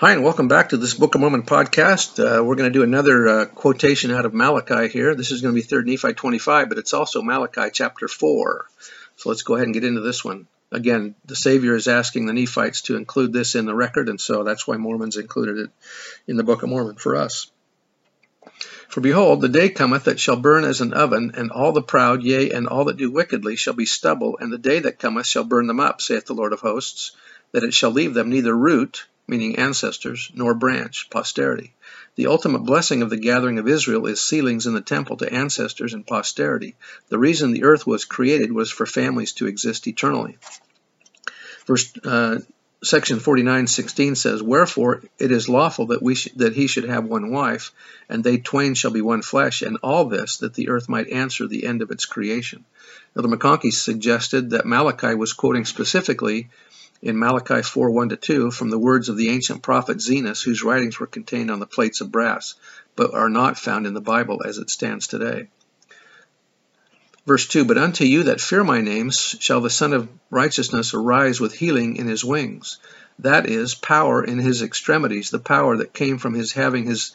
Hi, and welcome back to this Book of Mormon podcast. Uh, we're going to do another uh, quotation out of Malachi here. This is going to be 3rd Nephi 25, but it's also Malachi chapter 4. So let's go ahead and get into this one. Again, the Savior is asking the Nephites to include this in the record, and so that's why Mormons included it in the Book of Mormon for us. For behold, the day cometh that shall burn as an oven, and all the proud, yea, and all that do wickedly, shall be stubble, and the day that cometh shall burn them up, saith the Lord of hosts, that it shall leave them neither root, meaning ancestors, nor branch, posterity. The ultimate blessing of the gathering of Israel is sealings in the temple to ancestors and posterity. The reason the earth was created was for families to exist eternally. Verse uh, section 49:16 says, "Wherefore it is lawful that we sh- that he should have one wife, and they twain shall be one flesh, and all this that the earth might answer the end of its creation." Elder McConkie suggested that Malachi was quoting specifically in Malachi 4 1 2 from the words of the ancient prophet Zenos, whose writings were contained on the plates of brass, but are not found in the Bible as it stands today. Verse 2 But unto you that fear my name shall the Sun of Righteousness arise with healing in his wings. That is, power in his extremities, the power that came from his having his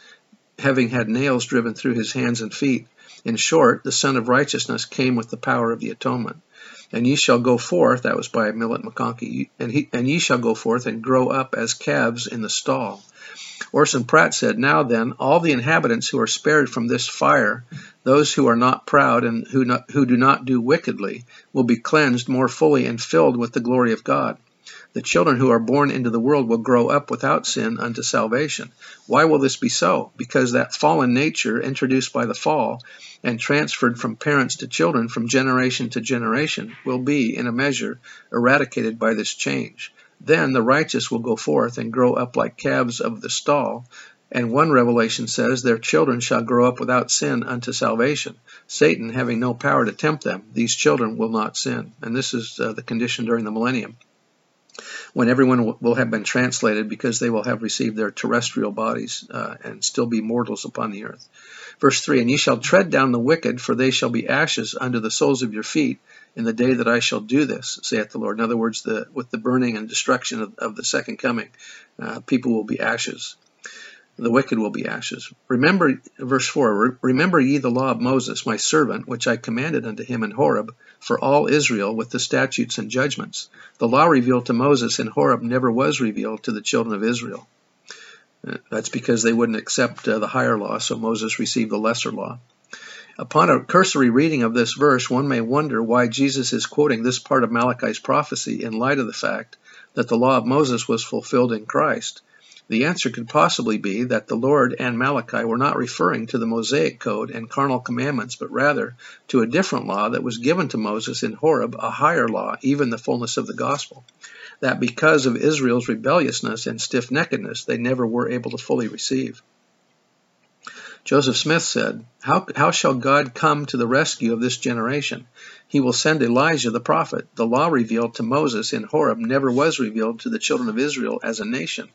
having had nails driven through his hands and feet. In short, the Sun of Righteousness came with the power of the atonement. And ye shall go forth, that was by Millet McConkie, and, he, and ye shall go forth and grow up as calves in the stall. Orson Pratt said, Now then, all the inhabitants who are spared from this fire, those who are not proud and who, not, who do not do wickedly, will be cleansed more fully and filled with the glory of God. The children who are born into the world will grow up without sin unto salvation. Why will this be so? Because that fallen nature introduced by the fall and transferred from parents to children from generation to generation will be, in a measure, eradicated by this change. Then the righteous will go forth and grow up like calves of the stall. And one revelation says, Their children shall grow up without sin unto salvation. Satan having no power to tempt them, these children will not sin. And this is uh, the condition during the millennium when everyone will have been translated because they will have received their terrestrial bodies uh, and still be mortals upon the earth. Verse 3 And ye shall tread down the wicked, for they shall be ashes under the soles of your feet in the day that I shall do this, saith the Lord. In other words, the, with the burning and destruction of, of the second coming, uh, people will be ashes the wicked will be ashes. Remember, verse 4 Remember ye the law of Moses, my servant, which I commanded unto him in Horeb, for all Israel, with the statutes and judgments. The law revealed to Moses in Horeb never was revealed to the children of Israel. Uh, that's because they wouldn't accept uh, the higher law, so Moses received the lesser law. Upon a cursory reading of this verse, one may wonder why Jesus is quoting this part of Malachi's prophecy in light of the fact that the law of Moses was fulfilled in Christ. The answer could possibly be that the Lord and Malachi were not referring to the Mosaic Code and carnal commandments, but rather to a different law that was given to Moses in Horeb, a higher law, even the fullness of the gospel. That because of Israel's rebelliousness and stiff neckedness, they never were able to fully receive. Joseph Smith said, how, how shall God come to the rescue of this generation? He will send Elijah the prophet. The law revealed to Moses in Horeb never was revealed to the children of Israel as a nation.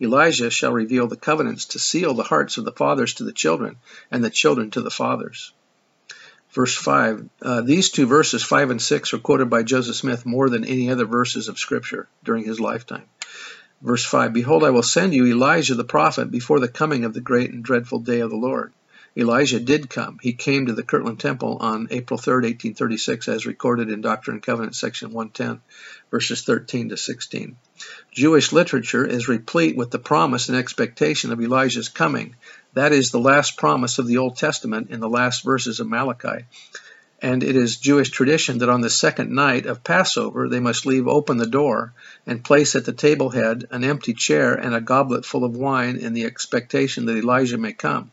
Elijah shall reveal the covenants to seal the hearts of the fathers to the children, and the children to the fathers. Verse 5. Uh, these two verses, 5 and 6, are quoted by Joseph Smith more than any other verses of Scripture during his lifetime. Verse 5 Behold, I will send you Elijah the prophet before the coming of the great and dreadful day of the Lord. Elijah did come. He came to the Kirtland Temple on April 3, 1836, as recorded in Doctrine and Covenants, section 110, verses 13 to 16. Jewish literature is replete with the promise and expectation of Elijah's coming. That is the last promise of the Old Testament in the last verses of Malachi and it is Jewish tradition that on the second night of Passover they must leave open the door and place at the table head an empty chair and a goblet full of wine in the expectation that Elijah may come.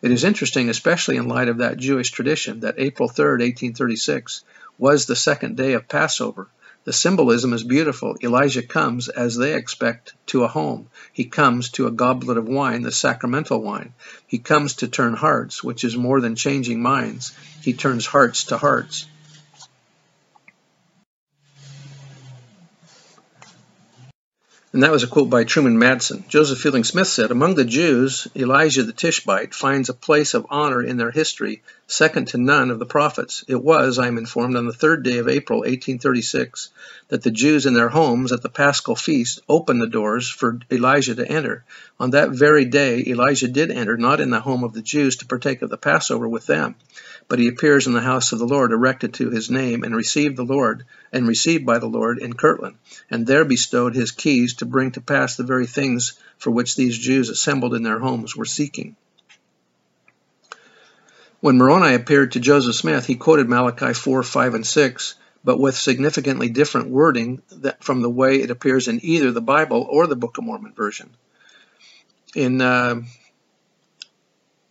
It is interesting, especially in light of that Jewish tradition, that April 3, 1836, was the second day of Passover, The symbolism is beautiful. Elijah comes, as they expect, to a home. He comes to a goblet of wine, the sacramental wine. He comes to turn hearts, which is more than changing minds. He turns hearts to hearts. And that was a quote by Truman Madsen. Joseph Fielding Smith said, Among the Jews, Elijah the Tishbite finds a place of honor in their history, second to none of the prophets. It was, I am informed, on the third day of April, 1836, that the Jews in their homes at the Paschal feast opened the doors for Elijah to enter. On that very day, Elijah did enter, not in the home of the Jews to partake of the Passover with them, but he appears in the house of the Lord, erected to his name, and received the Lord, and received by the Lord in Kirtland, and there bestowed his keys to bring to pass the very things for which these Jews assembled in their homes were seeking. When Moroni appeared to Joseph Smith, he quoted Malachi 4, 5, and 6, but with significantly different wording from the way it appears in either the Bible or the Book of Mormon version. In uh,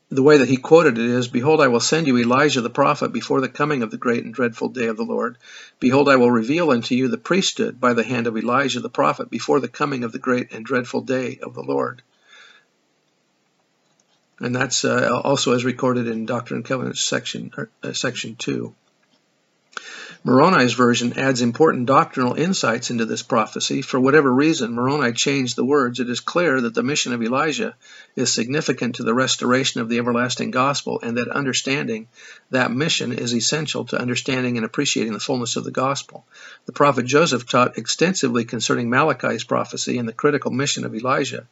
the way that he quoted it is Behold, I will send you Elijah the prophet before the coming of the great and dreadful day of the Lord. Behold, I will reveal unto you the priesthood by the hand of Elijah the prophet before the coming of the great and dreadful day of the Lord. And that's uh, also as recorded in Doctrine and Covenants section, uh, section 2. Moroni's version adds important doctrinal insights into this prophecy. For whatever reason, Moroni changed the words. It is clear that the mission of Elijah is significant to the restoration of the everlasting gospel, and that understanding that mission is essential to understanding and appreciating the fullness of the gospel. The prophet Joseph taught extensively concerning Malachi's prophecy and the critical mission of Elijah.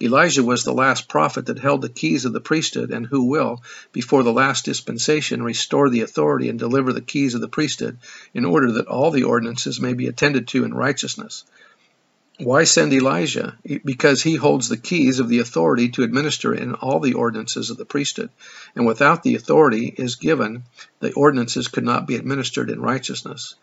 Elijah was the last prophet that held the keys of the priesthood and who will, before the last dispensation, restore the authority and deliver the keys of the priesthood in order that all the ordinances may be attended to in righteousness. Why send Elijah? Because he holds the keys of the authority to administer in all the ordinances of the priesthood. And without the authority is given, the ordinances could not be administered in righteousness.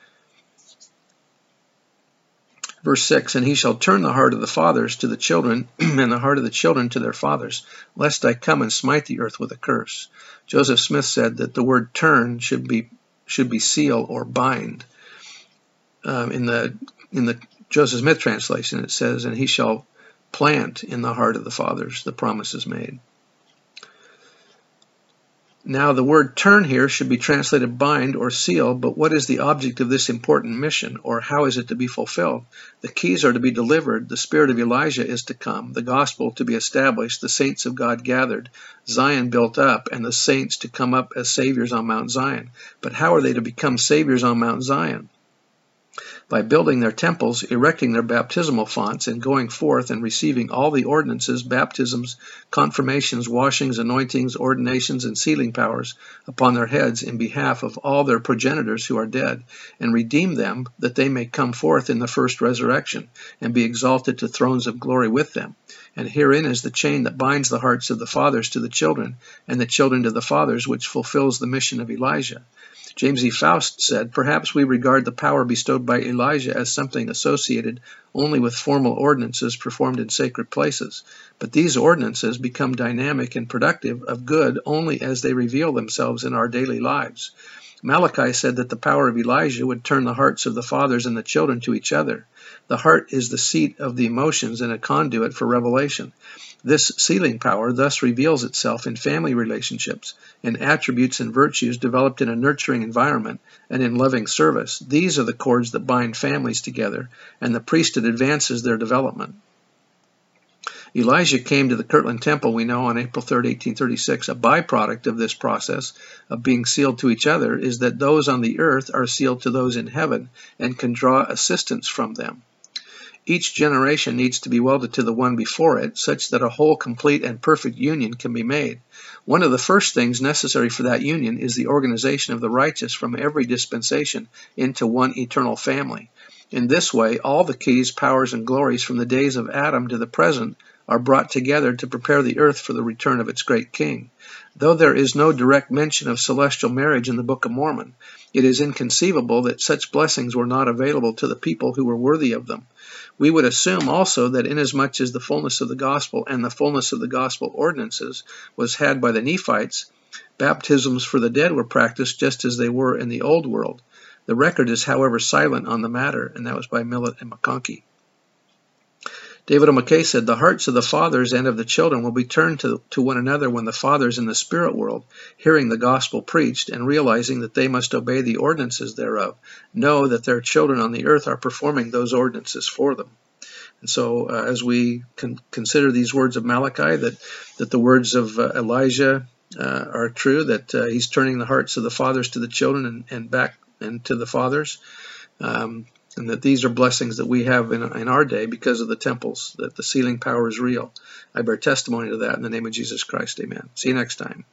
Verse 6 And he shall turn the heart of the fathers to the children, and the heart of the children to their fathers, lest I come and smite the earth with a curse. Joseph Smith said that the word turn should be should be seal or bind. Um, in the in the Joseph Smith translation, it says, "And he shall plant in the heart of the fathers the promises made." Now, the word turn here should be translated bind or seal, but what is the object of this important mission, or how is it to be fulfilled? The keys are to be delivered, the spirit of Elijah is to come, the gospel to be established, the saints of God gathered, Zion built up, and the saints to come up as saviors on Mount Zion. But how are they to become saviors on Mount Zion? By building their temples, erecting their baptismal fonts, and going forth and receiving all the ordinances, baptisms, confirmations, washings, anointings, ordinations, and sealing powers upon their heads in behalf of all their progenitors who are dead, and redeem them that they may come forth in the first resurrection, and be exalted to thrones of glory with them. And herein is the chain that binds the hearts of the fathers to the children, and the children to the fathers, which fulfills the mission of Elijah. James E. Faust said, Perhaps we regard the power bestowed by Elijah as something associated only with formal ordinances performed in sacred places, but these ordinances become dynamic and productive of good only as they reveal themselves in our daily lives. Malachi said that the power of Elijah would turn the hearts of the fathers and the children to each other. The heart is the seat of the emotions and a conduit for revelation. This sealing power thus reveals itself in family relationships, in attributes and virtues developed in a nurturing environment, and in loving service. These are the cords that bind families together, and the priesthood advances their development. Elijah came to the Kirtland Temple, we know, on April 3, 1836. A byproduct of this process of being sealed to each other is that those on the earth are sealed to those in heaven and can draw assistance from them. Each generation needs to be welded to the one before it, such that a whole, complete, and perfect union can be made. One of the first things necessary for that union is the organization of the righteous from every dispensation into one eternal family. In this way, all the keys, powers, and glories from the days of Adam to the present are brought together to prepare the earth for the return of its great king. Though there is no direct mention of celestial marriage in the Book of Mormon, it is inconceivable that such blessings were not available to the people who were worthy of them. We would assume also that inasmuch as the fullness of the gospel and the fullness of the gospel ordinances was had by the Nephites, baptisms for the dead were practiced just as they were in the old world. The record is, however, silent on the matter, and that was by Millet and McConkie. David O. McKay said, The hearts of the fathers and of the children will be turned to, to one another when the fathers in the spirit world, hearing the gospel preached and realizing that they must obey the ordinances thereof, know that their children on the earth are performing those ordinances for them. And so, uh, as we con- consider these words of Malachi, that, that the words of uh, Elijah uh, are true, that uh, he's turning the hearts of the fathers to the children and, and back and to the fathers. Um, and that these are blessings that we have in, in our day because of the temples, that the sealing power is real. I bear testimony to that in the name of Jesus Christ. Amen. See you next time.